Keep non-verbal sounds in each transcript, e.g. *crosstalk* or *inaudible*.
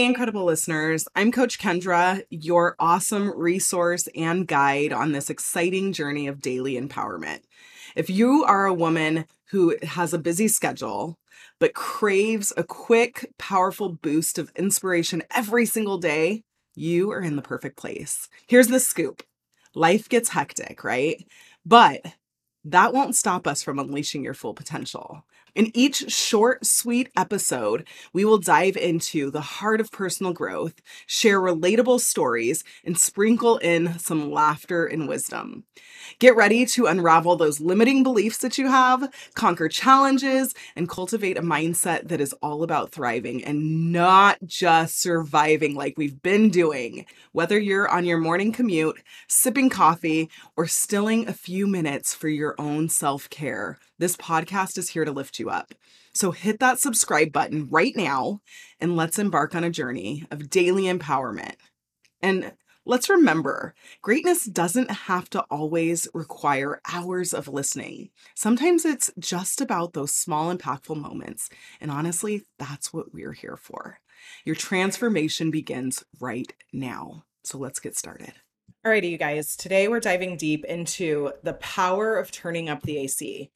Hey, incredible listeners. I'm Coach Kendra, your awesome resource and guide on this exciting journey of daily empowerment. If you are a woman who has a busy schedule, but craves a quick, powerful boost of inspiration every single day, you are in the perfect place. Here's the scoop life gets hectic, right? But that won't stop us from unleashing your full potential. In each short, sweet episode, we will dive into the heart of personal growth, share relatable stories, and sprinkle in some laughter and wisdom. Get ready to unravel those limiting beliefs that you have, conquer challenges, and cultivate a mindset that is all about thriving and not just surviving like we've been doing. Whether you're on your morning commute, sipping coffee, or stilling a few minutes for your own self care, this podcast is here to lift you up. So hit that subscribe button right now and let's embark on a journey of daily empowerment. And let's remember greatness doesn't have to always require hours of listening. Sometimes it's just about those small, impactful moments. And honestly, that's what we're here for. Your transformation begins right now. So let's get started. Alrighty, you guys. Today we're diving deep into the power of turning up the AC.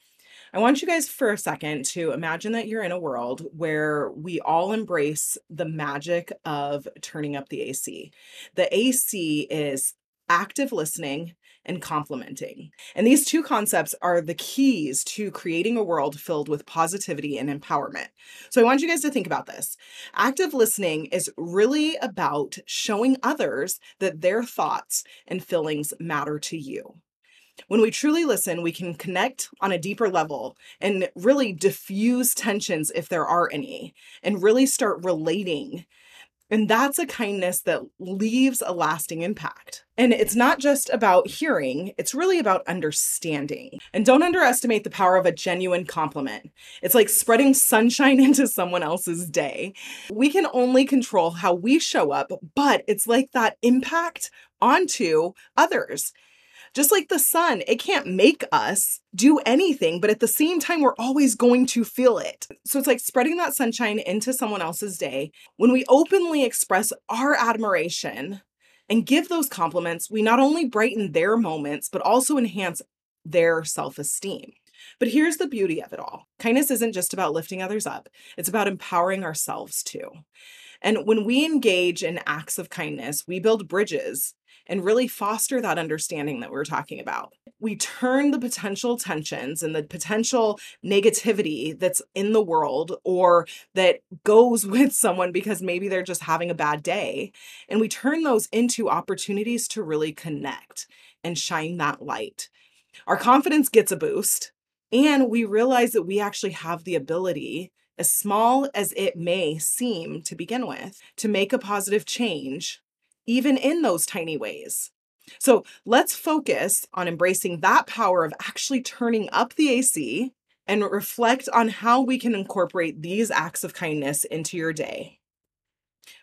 I want you guys for a second to imagine that you're in a world where we all embrace the magic of turning up the AC. The AC is active listening and complimenting. And these two concepts are the keys to creating a world filled with positivity and empowerment. So I want you guys to think about this. Active listening is really about showing others that their thoughts and feelings matter to you. When we truly listen, we can connect on a deeper level and really diffuse tensions if there are any, and really start relating. And that's a kindness that leaves a lasting impact. And it's not just about hearing, it's really about understanding. And don't underestimate the power of a genuine compliment. It's like spreading sunshine *laughs* into someone else's day. We can only control how we show up, but it's like that impact onto others. Just like the sun, it can't make us do anything, but at the same time, we're always going to feel it. So it's like spreading that sunshine into someone else's day. When we openly express our admiration and give those compliments, we not only brighten their moments, but also enhance their self esteem. But here's the beauty of it all kindness isn't just about lifting others up, it's about empowering ourselves too. And when we engage in acts of kindness, we build bridges and really foster that understanding that we're talking about. We turn the potential tensions and the potential negativity that's in the world or that goes *laughs* with someone because maybe they're just having a bad day, and we turn those into opportunities to really connect and shine that light. Our confidence gets a boost, and we realize that we actually have the ability as small as it may seem to begin with, to make a positive change even in those tiny ways. So let's focus on embracing that power of actually turning up the AC and reflect on how we can incorporate these acts of kindness into your day.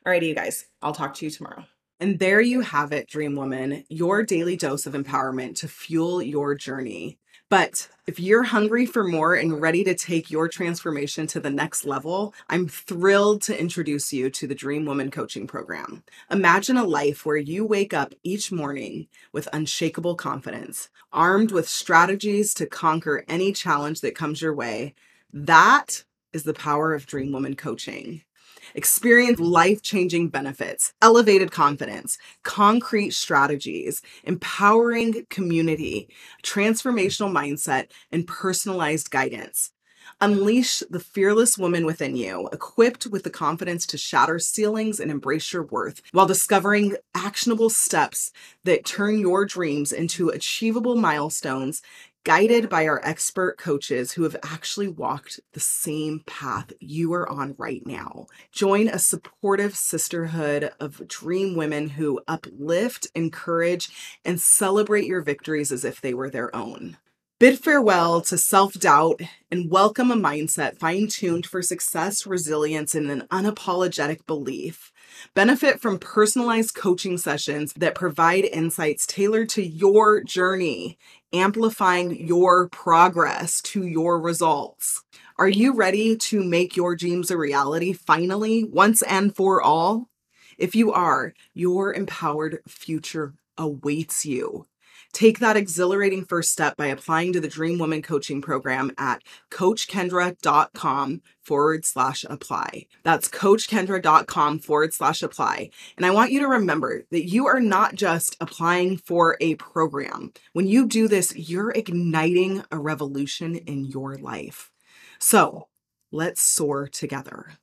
Alrighty, you guys, I'll talk to you tomorrow. And there you have it, Dream Woman, your daily dose of empowerment to fuel your journey. But if you're hungry for more and ready to take your transformation to the next level, I'm thrilled to introduce you to the Dream Woman Coaching Program. Imagine a life where you wake up each morning with unshakable confidence, armed with strategies to conquer any challenge that comes your way. That is the power of Dream Woman Coaching. Experience life changing benefits, elevated confidence, concrete strategies, empowering community, transformational mindset, and personalized guidance. Unleash the fearless woman within you, equipped with the confidence to shatter ceilings and embrace your worth while discovering actionable steps that turn your dreams into achievable milestones guided by our expert coaches who have actually walked the same path you are on right now. Join a supportive sisterhood of dream women who uplift, encourage, and celebrate your victories as if they were their own. Bid farewell to self doubt and welcome a mindset fine tuned for success, resilience, and an unapologetic belief. Benefit from personalized coaching sessions that provide insights tailored to your journey, amplifying your progress to your results. Are you ready to make your dreams a reality finally, once and for all? If you are, your empowered future awaits you. Take that exhilarating first step by applying to the Dream Woman Coaching Program at coachkendra.com forward slash apply. That's coachkendra.com forward slash apply. And I want you to remember that you are not just applying for a program. When you do this, you're igniting a revolution in your life. So let's soar together.